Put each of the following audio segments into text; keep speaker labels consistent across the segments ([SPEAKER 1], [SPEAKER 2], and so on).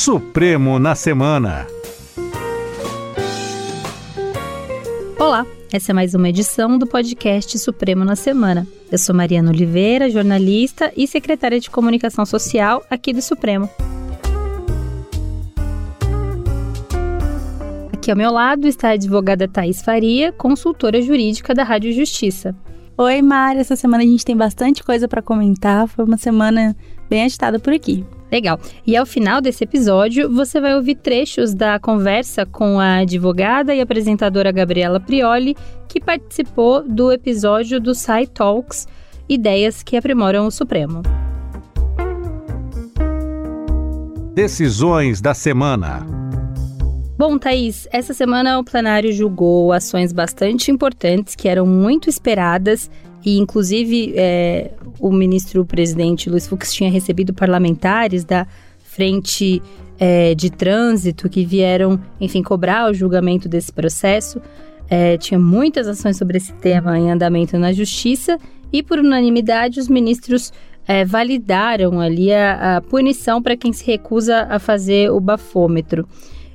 [SPEAKER 1] Supremo na Semana.
[SPEAKER 2] Olá, essa é mais uma edição do podcast Supremo na Semana. Eu sou Mariana Oliveira, jornalista e secretária de Comunicação Social aqui do Supremo. Aqui ao meu lado está a advogada Thais Faria, consultora jurídica da Rádio Justiça.
[SPEAKER 3] Oi, Mari. Essa semana a gente tem bastante coisa para comentar. Foi uma semana bem agitada por aqui.
[SPEAKER 2] Legal. E ao final desse episódio, você vai ouvir trechos da conversa com a advogada e apresentadora Gabriela Prioli, que participou do episódio do Sci Talks Ideias que Aprimoram o Supremo.
[SPEAKER 1] Decisões da semana.
[SPEAKER 2] Bom, Thaís, essa semana o plenário julgou ações bastante importantes que eram muito esperadas e, inclusive, é, o ministro-presidente Luiz Fux tinha recebido parlamentares da frente é, de trânsito que vieram, enfim, cobrar o julgamento desse processo. É, tinha muitas ações sobre esse tema em andamento na justiça e, por unanimidade, os ministros é, validaram ali a, a punição para quem se recusa a fazer o bafômetro.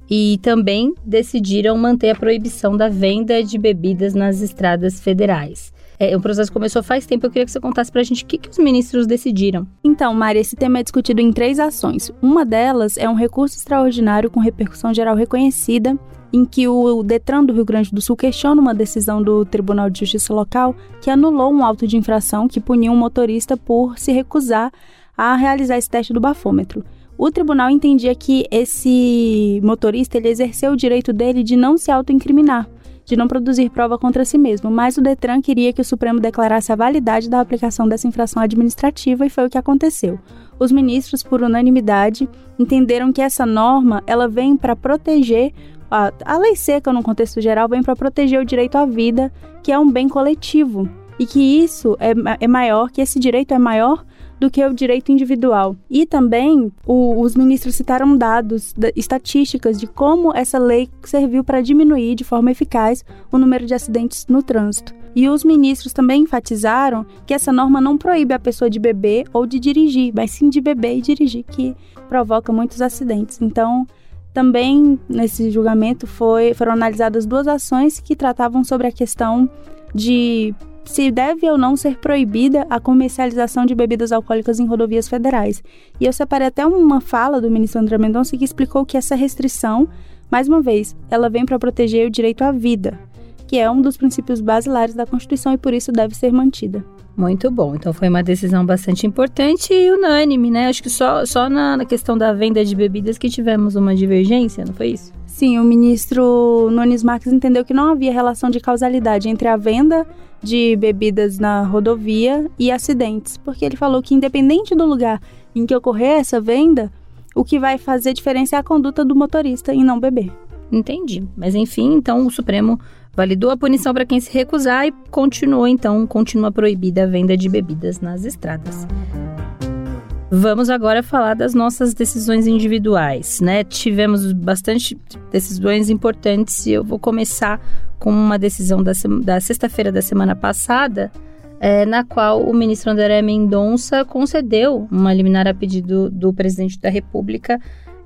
[SPEAKER 2] E também decidiram manter a proibição da venda de bebidas nas estradas federais. É, o processo começou faz tempo. Eu queria que você contasse pra gente o que, que os ministros decidiram.
[SPEAKER 3] Então, Mari, esse tema é discutido em três ações. Uma delas é um recurso extraordinário com repercussão geral reconhecida, em que o Detran do Rio Grande do Sul questiona uma decisão do Tribunal de Justiça local que anulou um auto de infração que punia um motorista por se recusar a realizar esse teste do bafômetro. O tribunal entendia que esse motorista ele exerceu o direito dele de não se autoincriminar, de não produzir prova contra si mesmo, mas o Detran queria que o Supremo declarasse a validade da aplicação dessa infração administrativa e foi o que aconteceu. Os ministros, por unanimidade, entenderam que essa norma ela vem para proteger a, a lei seca no contexto geral vem para proteger o direito à vida, que é um bem coletivo, e que isso é, é maior, que esse direito é maior do que o direito individual. E também o, os ministros citaram dados, estatísticas de como essa lei serviu para diminuir de forma eficaz o número de acidentes no trânsito. E os ministros também enfatizaram que essa norma não proíbe a pessoa de beber ou de dirigir, mas sim de beber e dirigir, que provoca muitos acidentes. Então, também nesse julgamento foi, foram analisadas duas ações que tratavam sobre a questão de se deve ou não ser proibida a comercialização de bebidas alcoólicas em rodovias federais. E eu separei até uma fala do ministro André Mendonça que explicou que essa restrição, mais uma vez, ela vem para proteger o direito à vida, que é um dos princípios basilares da Constituição e por isso deve ser mantida.
[SPEAKER 2] Muito bom. Então foi uma decisão bastante importante e unânime, né? Acho que só, só na, na questão da venda de bebidas que tivemos uma divergência, não foi isso?
[SPEAKER 3] Sim, o ministro Nunes Marques entendeu que não havia relação de causalidade entre a venda de bebidas na rodovia e acidentes, porque ele falou que independente do lugar em que ocorrer essa venda, o que vai fazer diferença é a conduta do motorista em não beber.
[SPEAKER 2] Entendi. Mas enfim, então o Supremo validou a punição para quem se recusar e continuou então, continua proibida a venda de bebidas nas estradas. Vamos agora falar das nossas decisões individuais, né? Tivemos bastante decisões importantes e eu vou começar com uma decisão da, da sexta-feira da semana passada, é, na qual o ministro André Mendonça concedeu uma liminar a pedido do presidente da República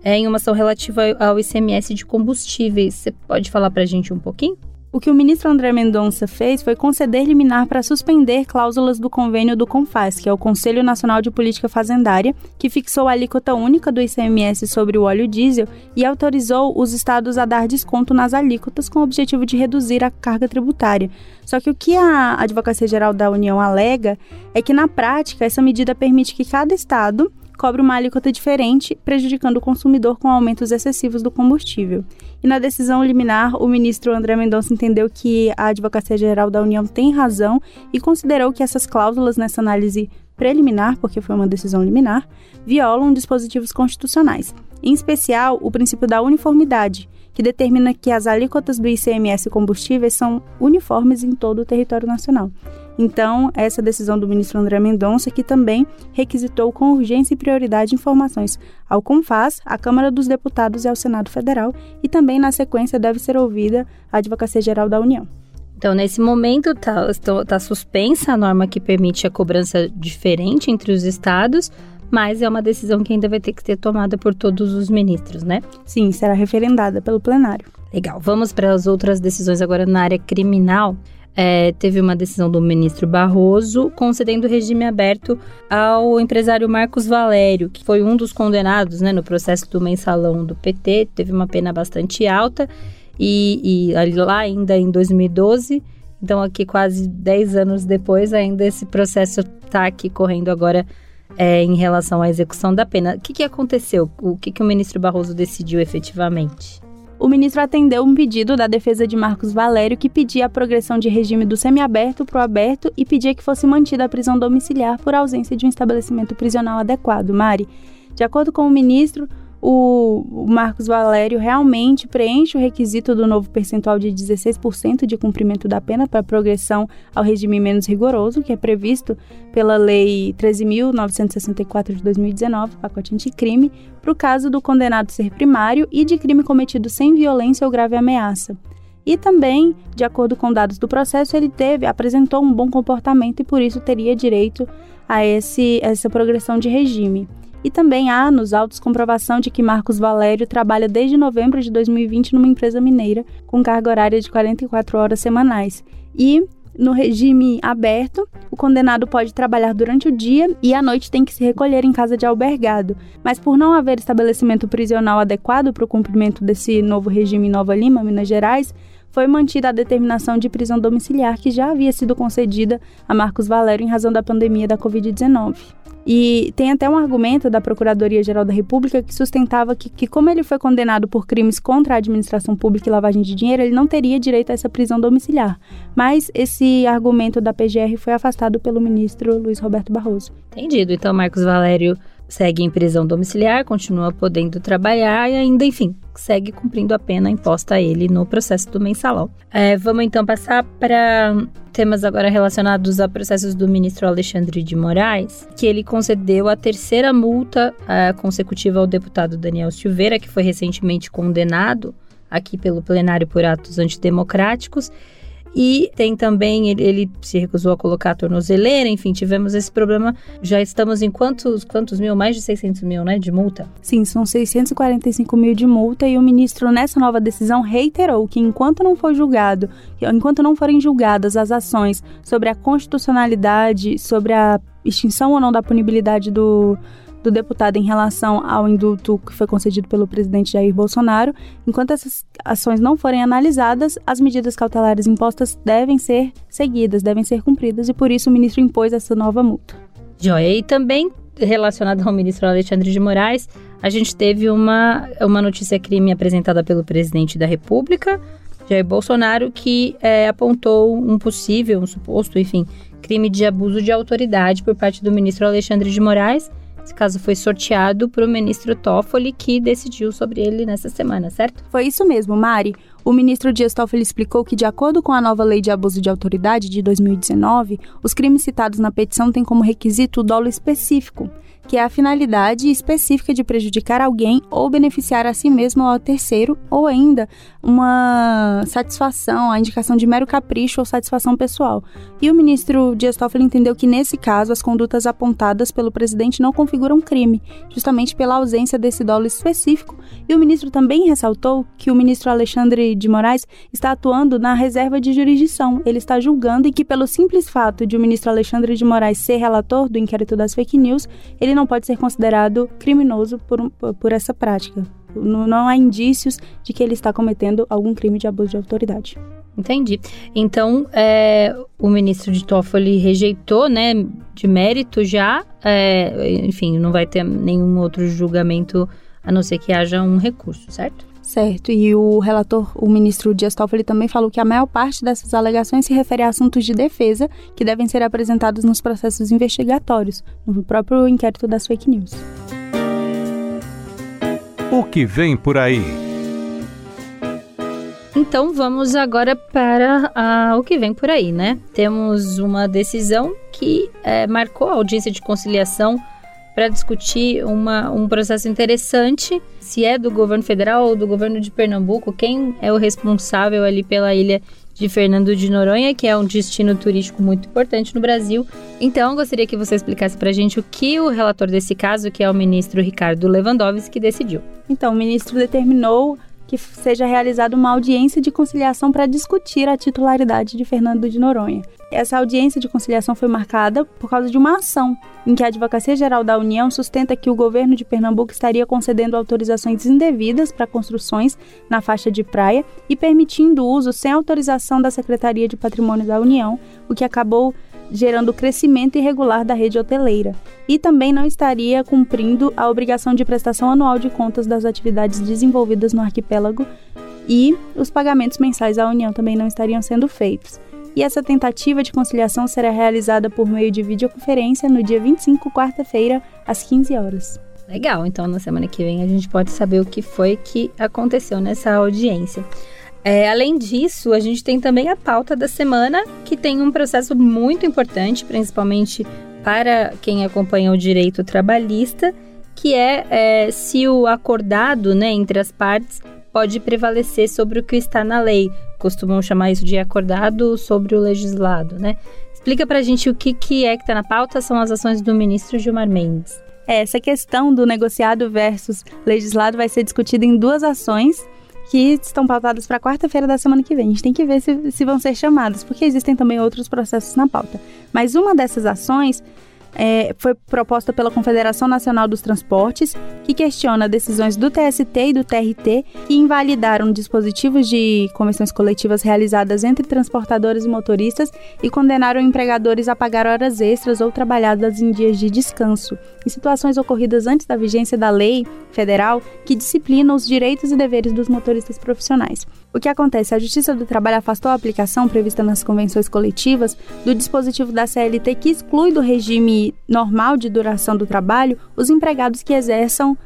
[SPEAKER 2] é, em uma ação relativa ao ICMS de combustíveis. Você pode falar para a gente um pouquinho?
[SPEAKER 3] O que o ministro André Mendonça fez foi conceder liminar para suspender cláusulas do convênio do CONFAS, que é o Conselho Nacional de Política Fazendária, que fixou a alíquota única do ICMS sobre o óleo diesel e autorizou os estados a dar desconto nas alíquotas com o objetivo de reduzir a carga tributária. Só que o que a Advocacia Geral da União alega é que, na prática, essa medida permite que cada estado cobre uma alíquota diferente, prejudicando o consumidor com aumentos excessivos do combustível. E na decisão liminar, o ministro André Mendonça entendeu que a Advocacia Geral da União tem razão e considerou que essas cláusulas nessa análise preliminar, porque foi uma decisão liminar, violam dispositivos constitucionais, em especial o princípio da uniformidade, que determina que as alíquotas do ICMS combustíveis são uniformes em todo o território nacional. Então, essa decisão do ministro André Mendonça, que também requisitou com urgência e prioridade informações ao CONFAS, à Câmara dos Deputados e ao Senado Federal, e também, na sequência, deve ser ouvida a Advocacia Geral da União.
[SPEAKER 2] Então, nesse momento, está tá suspensa a norma que permite a cobrança diferente entre os estados, mas é uma decisão que ainda vai ter que ser tomada por todos os ministros, né?
[SPEAKER 3] Sim, será referendada pelo plenário.
[SPEAKER 2] Legal. Vamos para as outras decisões agora na área criminal. É, teve uma decisão do ministro Barroso concedendo regime aberto ao empresário Marcos Valério, que foi um dos condenados né, no processo do mensalão do PT, teve uma pena bastante alta, e, e lá ainda em 2012, então aqui quase 10 anos depois, ainda esse processo está aqui correndo agora é, em relação à execução da pena. O que, que aconteceu? O que, que o ministro Barroso decidiu efetivamente?
[SPEAKER 3] O ministro atendeu um pedido da defesa de Marcos Valério que pedia a progressão de regime do semiaberto para o aberto e pedia que fosse mantida a prisão domiciliar por ausência de um estabelecimento prisional adequado. Mari, de acordo com o ministro, o Marcos Valério realmente preenche o requisito do novo percentual de 16% de cumprimento da pena para progressão ao regime menos rigoroso, que é previsto pela Lei 13.964 de 2019, pacote anticrime, para o caso do condenado ser primário e de crime cometido sem violência ou grave ameaça. E também, de acordo com dados do processo, ele teve, apresentou um bom comportamento e por isso teria direito a esse, essa progressão de regime. E também há nos autos comprovação de que Marcos Valério trabalha desde novembro de 2020 numa empresa mineira com carga horária de 44 horas semanais. E no regime aberto, o condenado pode trabalhar durante o dia e à noite tem que se recolher em casa de albergado. Mas por não haver estabelecimento prisional adequado para o cumprimento desse novo regime em Nova Lima, Minas Gerais, foi mantida a determinação de prisão domiciliar que já havia sido concedida a Marcos Valério em razão da pandemia da Covid-19. E tem até um argumento da Procuradoria-Geral da República que sustentava que, que, como ele foi condenado por crimes contra a administração pública e lavagem de dinheiro, ele não teria direito a essa prisão domiciliar. Mas esse argumento da PGR foi afastado pelo ministro Luiz Roberto Barroso.
[SPEAKER 2] Entendido. Então, Marcos Valério segue em prisão domiciliar, continua podendo trabalhar e ainda, enfim, segue cumprindo a pena imposta a ele no processo do mensalão. É, vamos então passar para temas agora relacionados a processos do ministro Alexandre de Moraes, que ele concedeu a terceira multa uh, consecutiva ao deputado Daniel Silveira, que foi recentemente condenado aqui pelo plenário por atos antidemocráticos e tem também, ele, ele, se recusou a colocar a tornozeleira, enfim, tivemos esse problema. Já estamos em quantos, quantos mil? Mais de 600 mil, né, de multa?
[SPEAKER 3] Sim, são 645 mil de multa e o ministro, nessa nova decisão, reiterou que enquanto não for julgado, enquanto não forem julgadas as ações sobre a constitucionalidade, sobre a extinção ou não da punibilidade do do deputado em relação ao indulto que foi concedido pelo presidente Jair Bolsonaro. Enquanto essas ações não forem analisadas, as medidas cautelares impostas devem ser seguidas, devem ser cumpridas e por isso o ministro impôs essa nova multa.
[SPEAKER 2] Joia, e também relacionado ao ministro Alexandre de Moraes, a gente teve uma, uma notícia crime apresentada pelo presidente da República, Jair Bolsonaro, que é, apontou um possível, um suposto, enfim, crime de abuso de autoridade por parte do ministro Alexandre de Moraes esse caso foi sorteado para o ministro Toffoli, que decidiu sobre ele nessa semana, certo?
[SPEAKER 3] Foi isso mesmo, Mari. O ministro Dias Toffoli explicou que, de acordo com a nova lei de abuso de autoridade de 2019, os crimes citados na petição têm como requisito o dolo específico, que é a finalidade específica de prejudicar alguém ou beneficiar a si mesmo ou ao terceiro, ou ainda uma satisfação, a indicação de mero capricho ou satisfação pessoal. E o ministro Dias Toffoli entendeu que, nesse caso, as condutas apontadas pelo presidente não configuram crime, justamente pela ausência desse dolo específico. E o ministro também ressaltou que o ministro Alexandre de Moraes está atuando na reserva de jurisdição. Ele está julgando e que, pelo simples fato de o ministro Alexandre de Moraes ser relator do inquérito das fake news, ele não pode ser considerado criminoso por, por essa prática. Não, há indícios de que ele está cometendo algum crime de abuso de autoridade.
[SPEAKER 2] Entendi. Então, é, o ministro de Toffoli rejeitou, né, de mérito já, é, enfim, não vai ter nenhum outro julgamento a não ser que haja um recurso, certo?
[SPEAKER 3] Certo, e o relator, o ministro Dias Toffoli, também falou que a maior parte dessas alegações se refere a assuntos de defesa que devem ser apresentados nos processos investigatórios, no próprio inquérito das fake news.
[SPEAKER 1] O que vem por aí?
[SPEAKER 2] Então vamos agora para o que vem por aí, né? Temos uma decisão que é, marcou a audiência de conciliação para discutir uma, um processo interessante, se é do governo federal ou do governo de Pernambuco, quem é o responsável ali pela ilha de Fernando de Noronha, que é um destino turístico muito importante no Brasil. Então, gostaria que você explicasse para a gente o que o relator desse caso, que é o ministro Ricardo Lewandowski, decidiu.
[SPEAKER 3] Então, o ministro determinou que seja realizada uma audiência de conciliação para discutir a titularidade de Fernando de Noronha. Essa audiência de conciliação foi marcada por causa de uma ação em que a Advocacia Geral da União sustenta que o governo de Pernambuco estaria concedendo autorizações indevidas para construções na faixa de praia e permitindo o uso sem autorização da Secretaria de Patrimônio da União, o que acabou gerando crescimento irregular da rede hoteleira, e também não estaria cumprindo a obrigação de prestação anual de contas das atividades desenvolvidas no arquipélago e os pagamentos mensais à União também não estariam sendo feitos. E essa tentativa de conciliação será realizada por meio de videoconferência no dia 25, quarta-feira, às 15 horas.
[SPEAKER 2] Legal, então na semana que vem a gente pode saber o que foi que aconteceu nessa audiência. É, além disso, a gente tem também a pauta da semana, que tem um processo muito importante, principalmente para quem acompanha o direito trabalhista, que é, é se o acordado né, entre as partes pode prevalecer sobre o que está na lei. Costumam chamar isso de acordado sobre o legislado, né? Explica pra gente o que, que é que está na pauta, são as ações do ministro Gilmar Mendes.
[SPEAKER 3] É, essa questão do negociado versus legislado vai ser discutida em duas ações que estão pautadas para quarta-feira da semana que vem. A gente tem que ver se, se vão ser chamadas, porque existem também outros processos na pauta. Mas uma dessas ações é, foi proposta pela Confederação Nacional dos Transportes, que questiona decisões do TST e do TRT que invalidaram dispositivos de convenções coletivas realizadas entre transportadores e motoristas e condenaram empregadores a pagar horas extras ou trabalhadas em dias de descanso, em situações ocorridas antes da vigência da lei federal que disciplina os direitos e deveres dos motoristas profissionais. O que acontece? A Justiça do Trabalho afastou a aplicação prevista nas convenções coletivas do dispositivo da CLT que exclui do regime normal de duração do trabalho os empregados que exerçam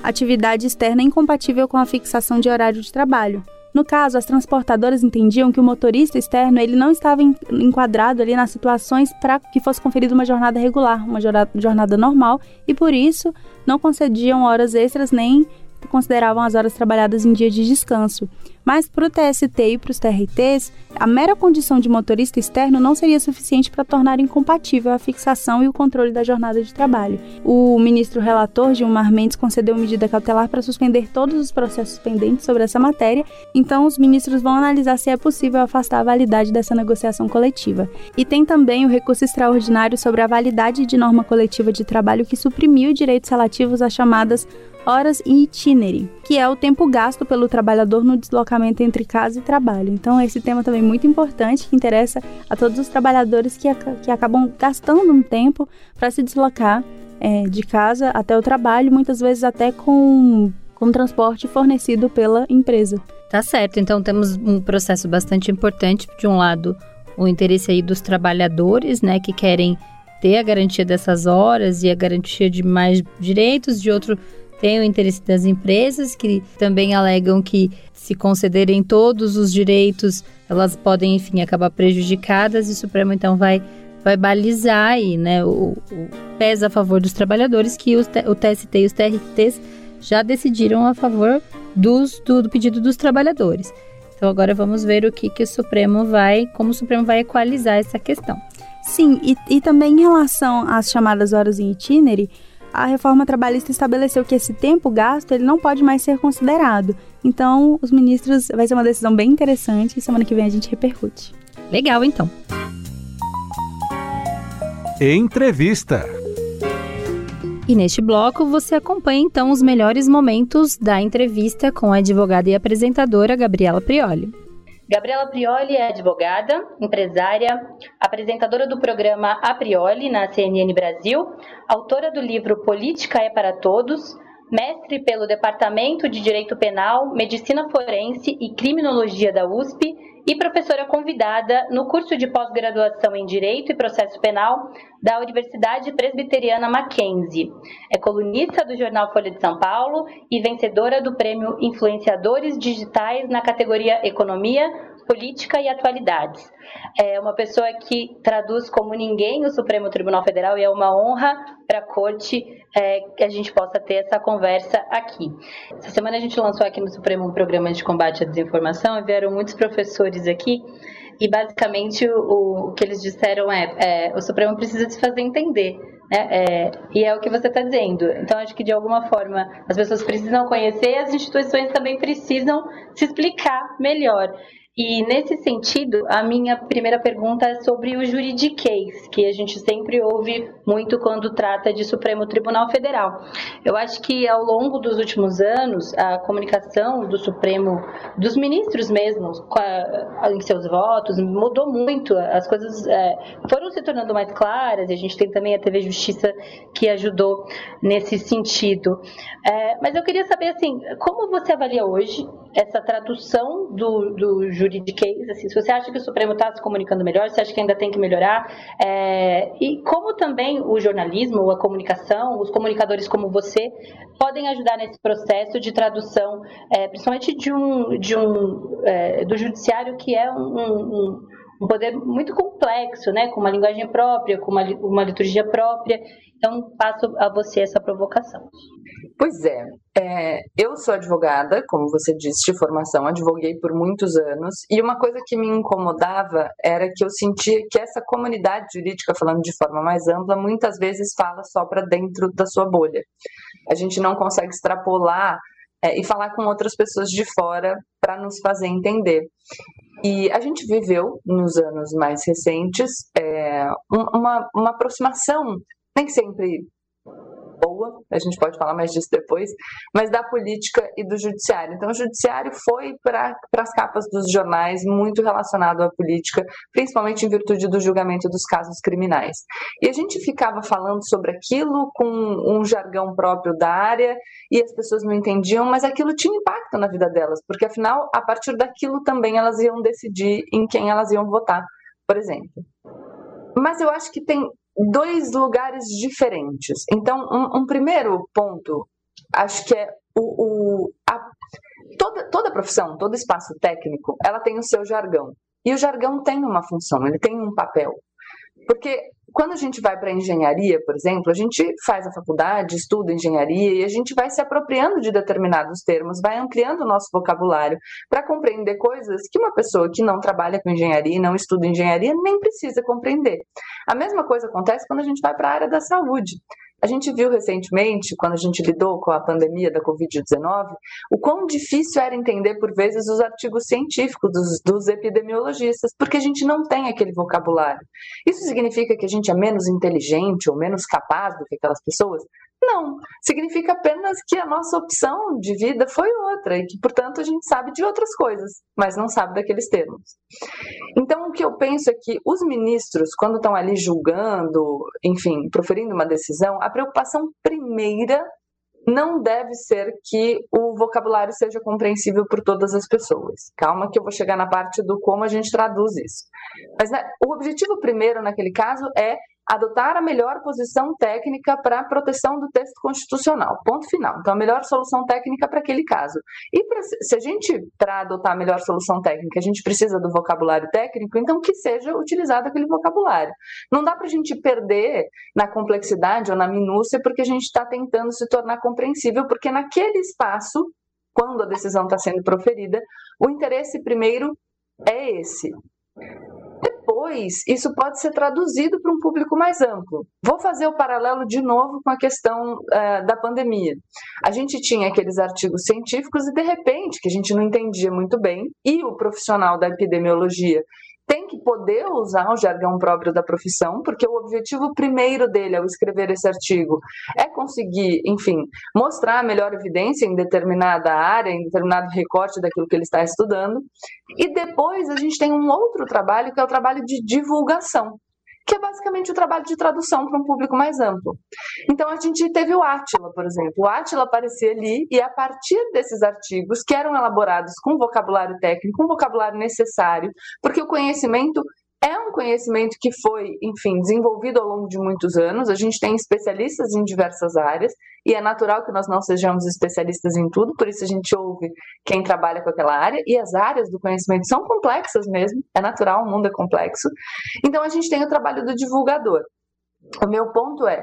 [SPEAKER 3] atividade externa incompatível com a fixação de horário de trabalho. No caso, as transportadoras entendiam que o motorista externo ele não estava enquadrado ali nas situações para que fosse conferida uma jornada regular, uma jornada normal, e por isso não concediam horas extras nem consideravam as horas trabalhadas em dia de descanso. Mas para o TST e para os TRTs, a mera condição de motorista externo não seria suficiente para tornar incompatível a fixação e o controle da jornada de trabalho. O ministro relator, Gilmar Mendes, concedeu medida cautelar para suspender todos os processos pendentes sobre essa matéria, então os ministros vão analisar se é possível afastar a validade dessa negociação coletiva. E tem também o recurso extraordinário sobre a validade de norma coletiva de trabalho que suprimiu direitos relativos às chamadas horas e itinerary, que é o tempo gasto pelo trabalhador no deslocamento entre casa e trabalho. Então, esse tema também é muito importante, que interessa a todos os trabalhadores que, que acabam gastando um tempo para se deslocar é, de casa até o trabalho, muitas vezes até com, com transporte fornecido pela empresa.
[SPEAKER 2] Tá certo, então temos um processo bastante importante, de um lado, o interesse aí dos trabalhadores, né, que querem ter a garantia dessas horas e a garantia de mais direitos, de outro tem o interesse das empresas, que também alegam que se concederem todos os direitos, elas podem, enfim, acabar prejudicadas e o Supremo então vai vai balizar aí, né, o, o pesa a favor dos trabalhadores que os, o TST e os TRTs já decidiram a favor dos, do, do pedido dos trabalhadores. Então agora vamos ver o que, que o Supremo vai, como o Supremo vai equalizar essa questão.
[SPEAKER 3] Sim, e, e também em relação às chamadas horas em itinerário, a reforma trabalhista estabeleceu que esse tempo gasto ele não pode mais ser considerado. Então, os ministros vai ser uma decisão bem interessante e semana que vem a gente repercute.
[SPEAKER 2] Legal, então.
[SPEAKER 1] Entrevista.
[SPEAKER 2] E neste bloco você acompanha então os melhores momentos da entrevista com a advogada e apresentadora Gabriela Prioli.
[SPEAKER 4] Gabriela Prioli é advogada, empresária, apresentadora do programa A Prioli na CNN Brasil, autora do livro Política é para Todos, mestre pelo Departamento de Direito Penal, Medicina Forense e Criminologia da USP e professora convidada no curso de pós-graduação em Direito e Processo Penal da Universidade Presbiteriana Mackenzie. É colunista do jornal Folha de São Paulo e vencedora do prêmio Influenciadores Digitais na categoria Economia, Política e Atualidades. É uma pessoa que traduz como ninguém o Supremo Tribunal Federal e é uma honra para a corte é, que a gente possa ter essa conversa aqui. Essa semana a gente lançou aqui no Supremo um programa de combate à desinformação e vieram muitos professores aqui
[SPEAKER 2] e basicamente o, o que eles disseram é, é, o Supremo precisa se fazer entender. Né? É, e é o que você está dizendo. Então, acho que de alguma forma as pessoas precisam conhecer, as instituições também precisam se explicar melhor. E nesse sentido, a minha primeira pergunta é sobre o juridiquês, que a gente sempre ouve muito quando trata de Supremo Tribunal Federal. Eu acho que ao longo dos últimos anos, a comunicação do Supremo, dos ministros mesmo, em seus votos, mudou muito. As coisas é, foram se tornando mais claras, e a gente tem também a TV Justiça que ajudou nesse sentido. É, mas eu queria saber, assim, como você avalia hoje essa tradução do, do juridiquês, assim, se você acha que o Supremo está se comunicando melhor, se acha que ainda tem que melhorar, é, e como também o jornalismo, a comunicação, os comunicadores como você, podem ajudar nesse processo de tradução, é, principalmente de um, de um é, do judiciário que é um, um, um, poder muito complexo, né, com uma linguagem própria, com uma, uma liturgia própria. Então, passo a você essa provocação.
[SPEAKER 5] Pois é, é, eu sou advogada, como você disse, de formação, advoguei por muitos anos, e uma coisa que me incomodava era que eu sentia que essa comunidade jurídica, falando de forma mais ampla, muitas vezes fala só para dentro da sua bolha. A gente não consegue extrapolar é, e falar com outras pessoas de fora para nos fazer entender. E a gente viveu, nos anos mais recentes, é, uma, uma aproximação, nem sempre a gente pode falar mais disso depois, mas da política e do judiciário. Então, o judiciário foi para as capas dos jornais muito relacionado à política, principalmente em virtude do julgamento dos casos criminais. E a gente ficava falando sobre aquilo com um jargão próprio da área e as pessoas não entendiam, mas aquilo tinha impacto na vida delas, porque afinal, a partir daquilo também elas iam decidir em quem elas iam votar, por exemplo. Mas eu acho que tem dois lugares diferentes. Então, um, um primeiro ponto, acho que é o, o a, toda, toda profissão, todo espaço técnico, ela tem o seu jargão. E o jargão tem uma função, ele tem um papel. Porque quando a gente vai para engenharia, por exemplo, a gente faz a faculdade, estuda engenharia e a gente vai se apropriando de determinados termos, vai ampliando o nosso vocabulário para compreender coisas que uma pessoa que não trabalha com engenharia e não estuda engenharia nem precisa compreender. A mesma coisa acontece quando a gente vai para a área da saúde. A gente viu recentemente, quando a gente lidou com a pandemia da Covid-19, o quão difícil era entender, por vezes, os artigos científicos dos, dos, epidemiologistas, porque a gente não tem aquele vocabulário. Isso significa que a gente é menos inteligente ou menos capaz do que aquelas pessoas? Não. Significa apenas que a nossa opção de vida foi outra e que, portanto, a gente sabe de outras coisas, mas não sabe daqueles termos. Então, o que eu penso é que os ministros, quando estão ali julgando, enfim, proferindo uma decisão, a preocupação primeira não deve ser que o vocabulário seja compreensível por todas as pessoas. Calma que eu vou chegar na parte do como a gente traduz isso. Mas né, o objetivo primeiro naquele caso é adotar a melhor posição técnica para a proteção do texto constitucional. Ponto final. Então, a melhor solução técnica para aquele caso. E pra, se a gente, para adotar a melhor solução técnica, a gente precisa do vocabulário técnico, então que seja utilizado aquele vocabulário. Não dá para a gente perder na complexidade ou na minúcia porque a gente está tentando se tornar compreensível, porque naquele espaço, quando a decisão está sendo proferida, o interesse primeiro é esse depois isso pode ser traduzido para um público mais amplo. Vou fazer o paralelo de novo com a questão uh, da pandemia. A gente tinha aqueles artigos científicos e, de repente, que a gente não entendia muito bem, e o profissional da epidemiologia tem que poder usar o jargão próprio da profissão, porque o objetivo primeiro dele ao escrever esse artigo é conseguir, enfim, mostrar a melhor evidência em determinada área, em determinado recorte daquilo que ele está estudando. E depois a gente tem um outro trabalho que é o trabalho de divulgação que é basicamente o trabalho de tradução para um público mais amplo. Então a gente teve o Átila, por exemplo. O Átila aparecia ali e a partir desses artigos que eram elaborados com vocabulário técnico, com vocabulário necessário, porque o conhecimento é um conhecimento que foi, enfim, desenvolvido ao longo de muitos anos. A gente tem especialistas em diversas áreas e é natural que nós não sejamos especialistas em tudo, por isso a gente ouve quem trabalha com aquela área e as áreas do conhecimento são complexas mesmo, é natural, o mundo é complexo. Então a gente tem o trabalho do divulgador. O meu ponto é,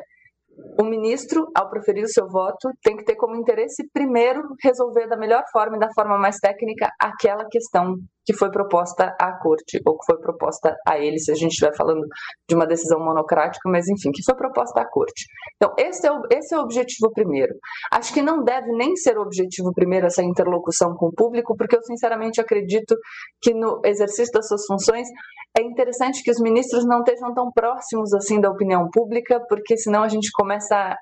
[SPEAKER 5] o ministro, ao proferir o seu voto, tem que ter como interesse, primeiro, resolver da melhor forma e da forma mais técnica aquela questão que foi proposta à corte, ou que foi proposta a ele, se a gente estiver falando de uma decisão monocrática, mas enfim, que foi proposta à corte. Então, esse é o, esse é o objetivo primeiro. Acho que não deve nem ser o objetivo primeiro essa interlocução com o público, porque eu sinceramente acredito que no exercício das suas funções é interessante que os ministros não estejam tão próximos assim da opinião pública, porque senão a gente começa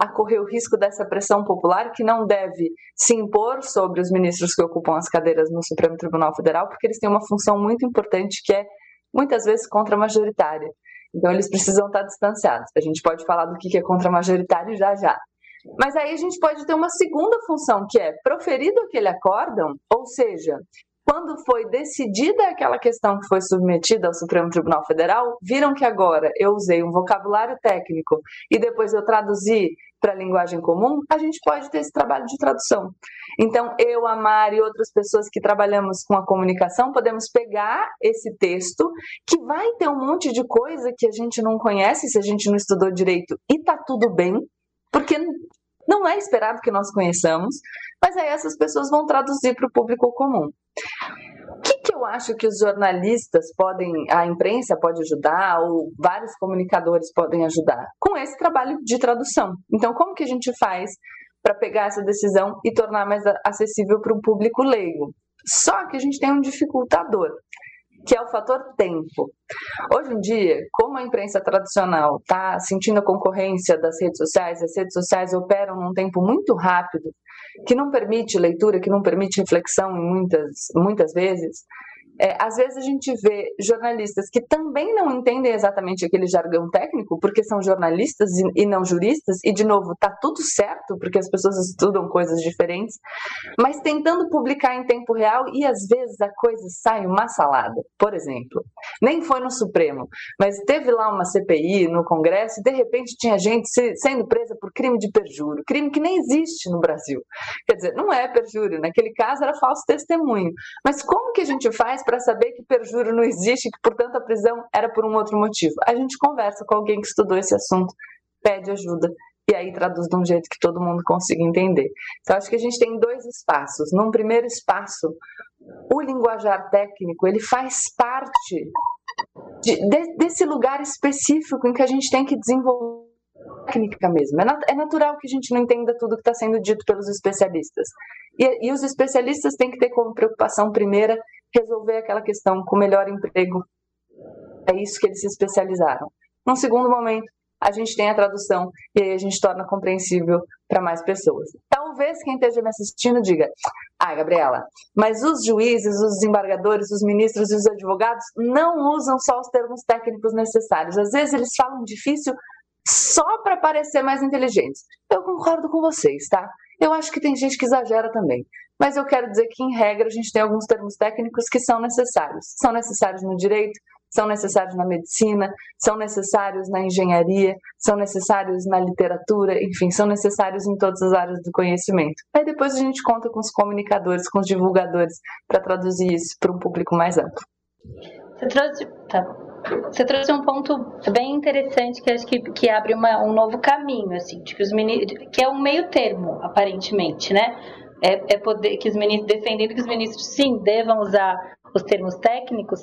[SPEAKER 5] a correr o risco dessa pressão popular que não deve se impor sobre os ministros que ocupam as cadeiras no Supremo Tribunal Federal, porque eles têm uma função muito importante que é muitas vezes contra-majoritária. Então eles precisam estar distanciados. A gente pode falar do que é contra-majoritário já já. Mas aí a gente pode ter uma segunda função, que é proferido aquele acórdão, ou seja, quando foi decidida aquela questão que foi submetida ao Supremo Tribunal Federal, viram que agora eu usei um vocabulário técnico e depois eu traduzi para a linguagem comum, a gente pode ter esse trabalho de tradução. Então, eu, a Mari e outras pessoas que trabalhamos com a comunicação, podemos pegar esse texto, que vai ter um monte de coisa que a gente não conhece se a gente não estudou direito, e tá tudo bem, porque não é esperado que nós conheçamos, mas aí essas pessoas vão traduzir para o público comum. Eu acho que os jornalistas podem, a imprensa pode ajudar, ou vários comunicadores podem ajudar? Com esse trabalho de tradução. Então, como que a gente faz para pegar essa decisão e tornar mais acessível para o público leigo? Só que a gente tem um dificultador, que é o fator tempo. Hoje em dia, como a imprensa tradicional está sentindo a concorrência das redes sociais, as redes sociais operam num tempo muito rápido, que não permite leitura, que não permite reflexão muitas, muitas vezes, é, às vezes a gente vê jornalistas que também não entendem exatamente aquele jargão técnico, porque são jornalistas e, e não juristas, e de novo, tá tudo certo, porque as pessoas estudam coisas diferentes, mas tentando publicar em tempo real e às vezes a coisa sai uma salada. Por exemplo, nem foi no Supremo, mas teve lá uma CPI no Congresso e de repente tinha gente se, sendo presa por crime de perjúrio, crime que nem existe no Brasil. Quer dizer, não é perjúrio, naquele caso era falso testemunho. Mas como que a gente faz para saber que perjúrio não existe que, portanto, a prisão era por um outro motivo. A gente conversa com alguém que estudou esse assunto, pede ajuda e aí traduz de um jeito que todo mundo consiga entender. Então, acho que a gente tem dois espaços. Num primeiro espaço, o linguajar técnico ele faz parte de, de, desse lugar específico em que a gente tem que desenvolver técnica mesmo. É, nat é natural que a gente não entenda tudo que está sendo dito pelos especialistas. E, e os especialistas têm que ter como preocupação primeira resolver aquela questão com o melhor emprego. É isso que eles se especializaram. Num segundo momento, a gente tem a tradução e aí a gente torna compreensível para mais pessoas. Talvez quem esteja me assistindo diga: Ah, Gabriela, mas os juízes, os desembargadores, os ministros e os advogados não usam só os termos técnicos necessários. Às vezes eles falam difícil só para parecer mais inteligentes. Eu concordo com vocês, tá? Eu acho que tem gente que exagera também. Mas eu quero dizer que, em regra, a gente tem alguns termos técnicos que são necessários. São necessários no direito, são necessários na medicina, são necessários na engenharia, são necessários na literatura, enfim, são necessários em todas as áreas do conhecimento. Aí depois a gente conta com os comunicadores, com os divulgadores, para traduzir isso para um público mais amplo.
[SPEAKER 2] Você trouxe, tá. Você trouxe um ponto bem interessante que acho que, que abre uma, um novo caminho, assim, de que, os que é um meio termo, aparentemente, né? é, é poder que os ministros defendendo que os ministros sim devam usar os termos técnicos,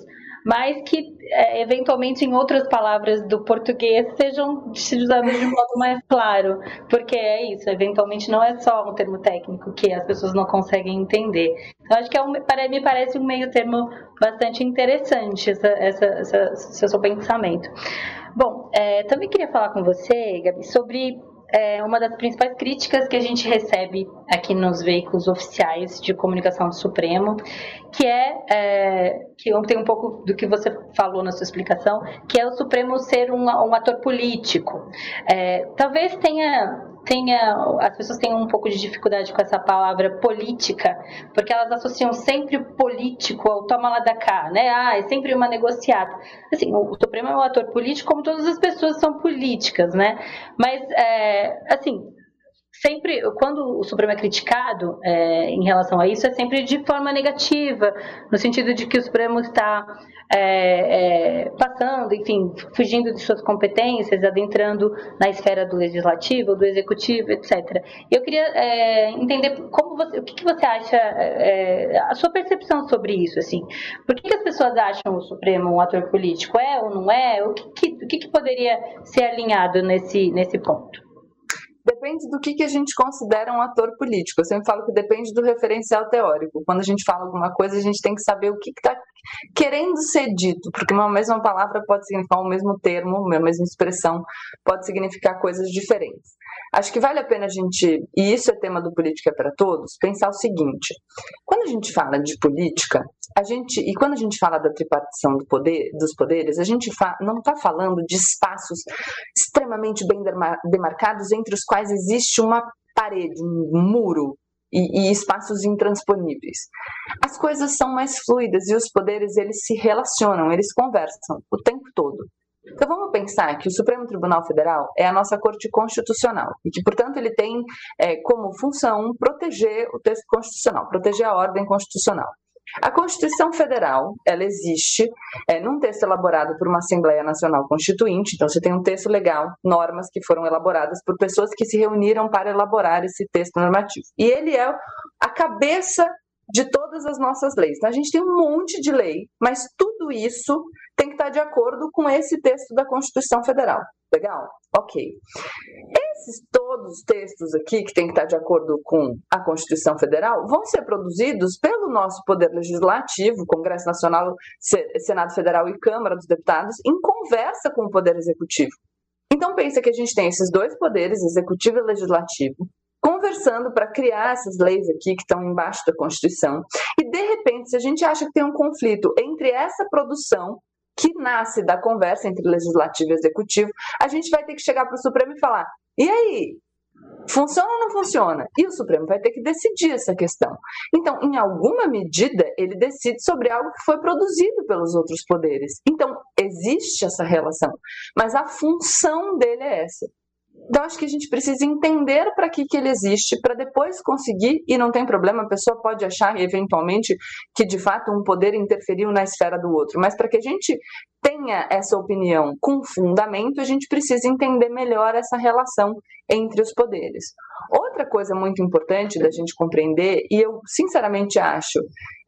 [SPEAKER 2] mas que é, eventualmente em outras palavras do português sejam usadas de modo mais claro, porque é isso, eventualmente não é só um termo técnico que as pessoas não conseguem entender. Então acho que é um, me parece um meio termo bastante interessante essa, essa, essa, esse seu pensamento. Bom, é, também queria falar com você, Gabi, sobre é uma das principais críticas que a gente recebe aqui nos veículos oficiais de comunicação do Supremo, que é, é que tem um pouco do que você falou na sua explicação, que é o Supremo ser um, um ator político. É, talvez tenha tenha, as pessoas tenham um pouco de dificuldade com essa palavra política, porque elas associam sempre político ao toma lá da cá, né? Ah, é sempre uma negociata. Assim, o Supremo é um ator político, como todas as pessoas são políticas, né? Mas, é, assim,
[SPEAKER 4] sempre, quando o Supremo é criticado é, em relação a isso, é sempre de forma negativa, no sentido de que o Supremo está é, é, passando, enfim, fugindo de suas competências, adentrando na esfera do legislativo, do executivo, etc. Eu queria é, entender como você, o que, que você acha, é, a sua percepção sobre isso, assim. Por que, que, as pessoas acham o Supremo um ator político? É ou não é? O que, que, o que, poderia ser alinhado nesse, nesse ponto?
[SPEAKER 5] Depende do que, que a gente considera um ator político. Eu sempre falo que depende do referencial teórico. Quando a gente fala alguma coisa, a gente tem que saber o que está querendo ser dito, porque uma mesma palavra pode significar o mesmo termo, uma mesma expressão pode significar coisas diferentes. Acho que vale a pena a gente, e isso é tema do Política para Todos, pensar o seguinte: quando a gente fala de política, a gente e quando a gente fala da tripartição do poder, dos poderes, a gente não está falando de espaços extremamente bem demarcados entre os quais existe uma parede, um muro e, e, espaços intransponíveis. As coisas são mais fluidas e os poderes eles se relacionam, eles conversam o tempo todo. Então vamos pensar que o Supremo Tribunal Federal é a nossa corte constitucional e que, portanto, ele tem é, como função proteger o texto constitucional, proteger a ordem constitucional. A Constituição Federal, ela existe é, num texto elaborado por uma Assembleia Nacional Constituinte, então você tem um texto legal, normas que foram elaboradas por pessoas que se reuniram para elaborar esse texto normativo. E ele é a cabeça de todas as nossas leis. Então a gente tem um monte de lei, mas tudo isso tem que estar de acordo com esse texto da Constituição Federal. Legal? Ok. Esses todos os textos aqui, que tem que estar de acordo com a Constituição Federal, vão ser produzidos pelo nosso Poder Legislativo, Congresso Nacional, Senado Federal e Câmara dos Deputados, em conversa com o Poder Executivo. Então, pensa que a gente tem esses dois poderes, executivo e legislativo, conversando para criar essas leis aqui que estão embaixo da Constituição. E, de repente, se a gente acha que tem um conflito entre essa produção que nasce da conversa entre legislativo e executivo, a gente vai ter que chegar para o Supremo e falar: e aí? Funciona ou não funciona? E o Supremo vai ter que decidir essa questão. Então, em alguma medida, ele decide sobre algo que foi produzido pelos outros poderes. Então, existe essa relação, mas a função dele é essa. Então, acho que a gente precisa entender para que, que ele existe, para depois conseguir, e não tem problema, a pessoa pode achar eventualmente que de fato um poder interferiu na esfera do outro, mas para que a gente tenha essa opinião com fundamento, a gente precisa entender melhor essa relação entre os poderes. Outra coisa muito importante da gente compreender, e eu sinceramente acho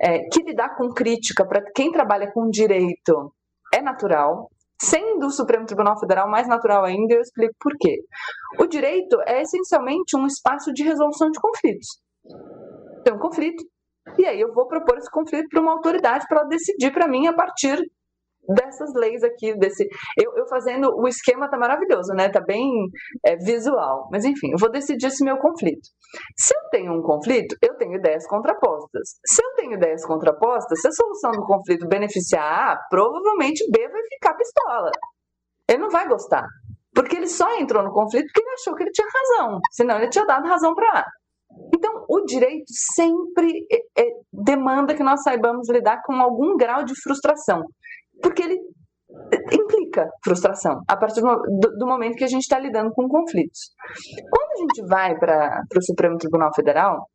[SPEAKER 5] é, que lidar com crítica para quem trabalha com direito é natural, Sendo o Supremo Tribunal Federal mais natural ainda, eu explico por quê. O direito é essencialmente um espaço de resolução de conflitos. Tem um conflito, e aí eu vou propor esse conflito para uma autoridade para ela decidir para mim a partir dessas leis aqui, desse. Eu, eu fazendo o esquema tá maravilhoso, né? Tá bem é, visual. Mas enfim, eu vou decidir esse meu conflito. Se eu tenho um conflito, eu tenho ideias contrapostas. Se eu tenho ideias contrapostas, se a solução do conflito beneficiar A, provavelmente B vai ficar pistola. Ele não vai gostar. Porque ele só entrou no conflito porque ele achou que ele tinha razão. Senão ele tinha dado razão para A. Então, o direito sempre é, é, demanda que nós saibamos lidar com algum grau de frustração porque ele implica frustração a partir do, do momento que a gente está lidando com conflitos. Quando a gente vai para o Supremo Tribunal Federal,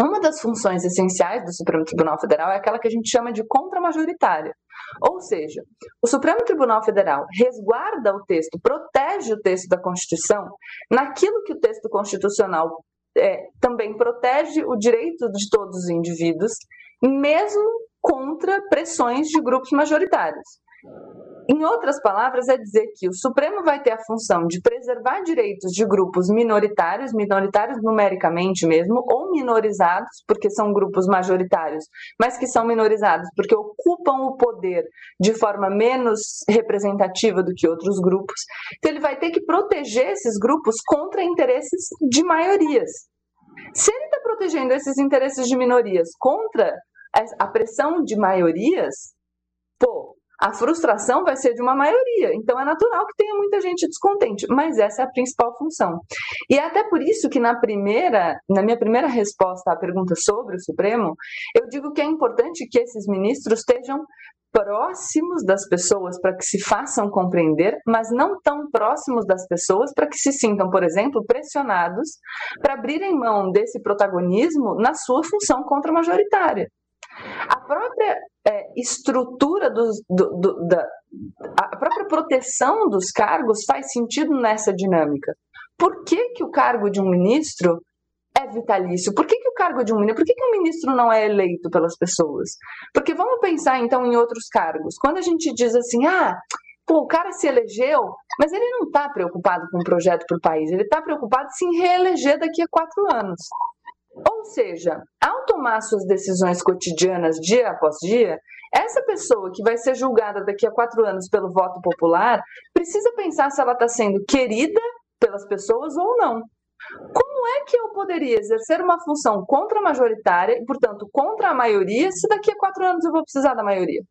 [SPEAKER 5] uma das funções essenciais do Supremo Tribunal Federal é aquela que a gente chama de contra-majoritária. Ou seja, o Supremo Tribunal Federal resguarda o texto, protege o texto da Constituição naquilo que o texto constitucional é, também protege o direito de todos os indivíduos, mesmo contra pressões de grupos majoritários. Em outras palavras, é dizer que o Supremo vai ter a função de preservar direitos de grupos minoritários, minoritários numericamente mesmo, ou minorizados, porque são grupos majoritários, mas que são minorizados porque ocupam o poder de forma menos representativa do que outros grupos. Então, ele vai ter que proteger esses grupos contra interesses de maiorias. Se ele está protegendo esses interesses de minorias contra a pressão de maiorias, pô, a frustração vai ser de uma maioria. Então é natural que tenha muita gente descontente, mas essa é a principal função. E é até por isso que na primeira, na minha primeira resposta à pergunta sobre o Supremo, eu digo que é importante que esses ministros estejam próximos das pessoas para que se façam compreender, mas não tão próximos das pessoas para que se sintam, por exemplo, pressionados para abrirem mão desse protagonismo na sua função contra-majoritária. A própria é, estrutura dos, do, do, da a própria proteção dos cargos faz sentido nessa dinâmica. Por que, que o cargo de um ministro é vitalício? Por que, que o cargo de um ministro, por que, que um ministro não é eleito pelas pessoas? Porque vamos pensar então em outros cargos. Quando a gente diz assim, ah, pô, o cara se elegeu, mas ele não está preocupado com o um projeto para o país, ele está preocupado em se reeleger daqui a quatro anos. Ou seja, ao tomar suas decisões cotidianas dia após dia, essa pessoa que vai ser julgada daqui a quatro anos pelo voto popular precisa pensar se ela está sendo querida pelas pessoas ou não. Como é que eu poderia exercer uma função contra-majoritária e, portanto, contra a maioria, se daqui a quatro anos eu vou precisar da maioria?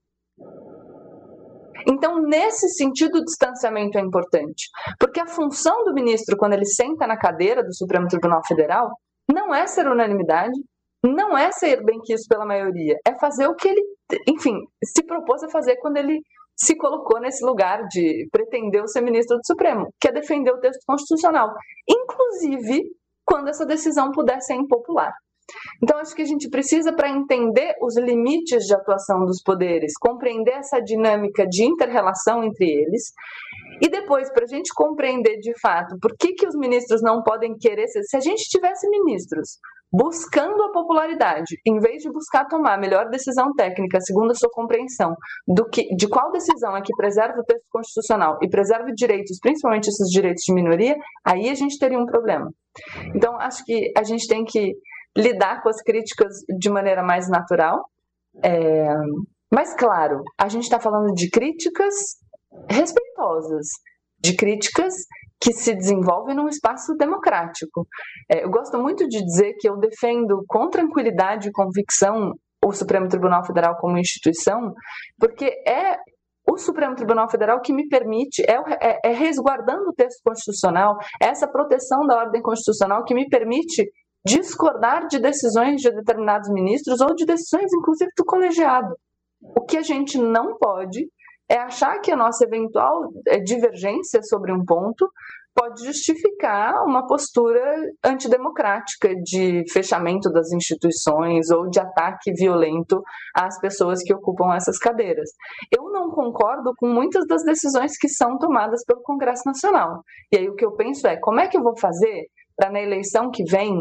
[SPEAKER 5] Então, nesse sentido, o distanciamento é importante, porque a função do ministro, quando ele senta na cadeira do Supremo Tribunal Federal, não é ser unanimidade, não é ser bem quisto pela maioria, é fazer o que ele, enfim, se propôs a fazer quando ele se colocou nesse lugar de pretender ser ministro do Supremo, que é defender o texto constitucional, inclusive quando essa decisão puder ser impopular. Então, acho que a gente precisa, para entender os limites de atuação dos poderes, compreender essa dinâmica de inter-relação entre eles, e depois, para a gente compreender de fato por que, que os ministros não podem querer ser. Se a gente tivesse ministros buscando a popularidade, em vez de buscar tomar a melhor decisão técnica, segundo a sua compreensão, do que, de qual decisão é que preserva o texto constitucional e preserva direitos, principalmente esses direitos de minoria, aí a gente teria um problema. Então, acho que a gente tem que lidar com as críticas de maneira mais natural. É... Mas, claro, a gente está falando de críticas respeitosas, de críticas que se desenvolvem num espaço democrático. É, eu gosto muito de dizer que eu defendo com tranquilidade e convicção o Supremo Tribunal Federal como instituição, porque é o Supremo Tribunal Federal que me permite, é, é, é resguardando o texto constitucional, é essa proteção da ordem constitucional que me permite discordar de decisões de determinados ministros ou de decisões, inclusive, do colegiado. O que a gente não pode é achar que a nossa eventual é, divergência sobre um ponto pode justificar uma postura antidemocrática de fechamento das instituições ou de ataque violento às pessoas que ocupam essas cadeiras. Eu não concordo com muitas das decisões que são tomadas pelo Congresso Nacional. E aí o que eu penso é, como é que eu vou fazer para na eleição que vem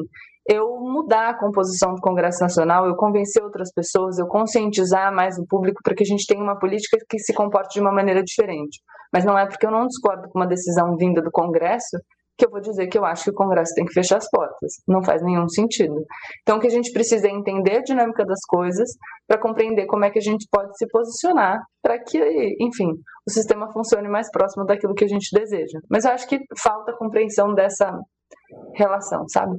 [SPEAKER 5] eu mudar a composição do Congresso Nacional, eu convencer outras pessoas, eu conscientizar mais o público para que a gente tenha uma política que se comporte de uma maneira diferente. Mas não é porque eu não discordo com uma decisão vinda do Congresso que eu vou dizer que eu acho que o Congresso tem que fechar as portas. Não faz nenhum sentido. Então, o que a gente precisa é entender a dinâmica das coisas para compreender como é que a gente pode se posicionar para que, enfim, o sistema funcione mais próximo daquilo que a gente deseja. Mas eu acho que falta compreensão dessa relação, sabe?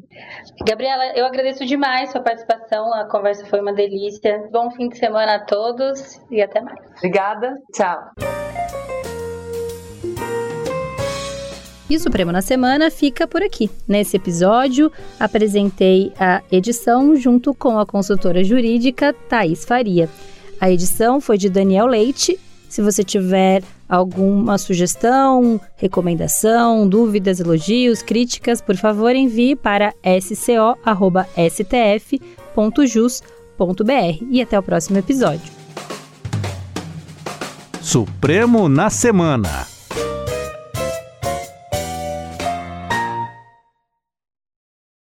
[SPEAKER 4] Gabriela, eu agradeço demais sua participação, a conversa foi uma delícia. Bom fim de semana a todos e até mais.
[SPEAKER 5] Obrigada, tchau.
[SPEAKER 2] E o Supremo na Semana fica por aqui. Nesse episódio, apresentei a edição junto com a consultora jurídica Thais Faria. A edição foi de Daniel Leite. Se você tiver alguma sugestão, recomendação, dúvidas, elogios, críticas, por favor, envie para sco.stf.jus.br. E até o próximo episódio.
[SPEAKER 1] Supremo na Semana.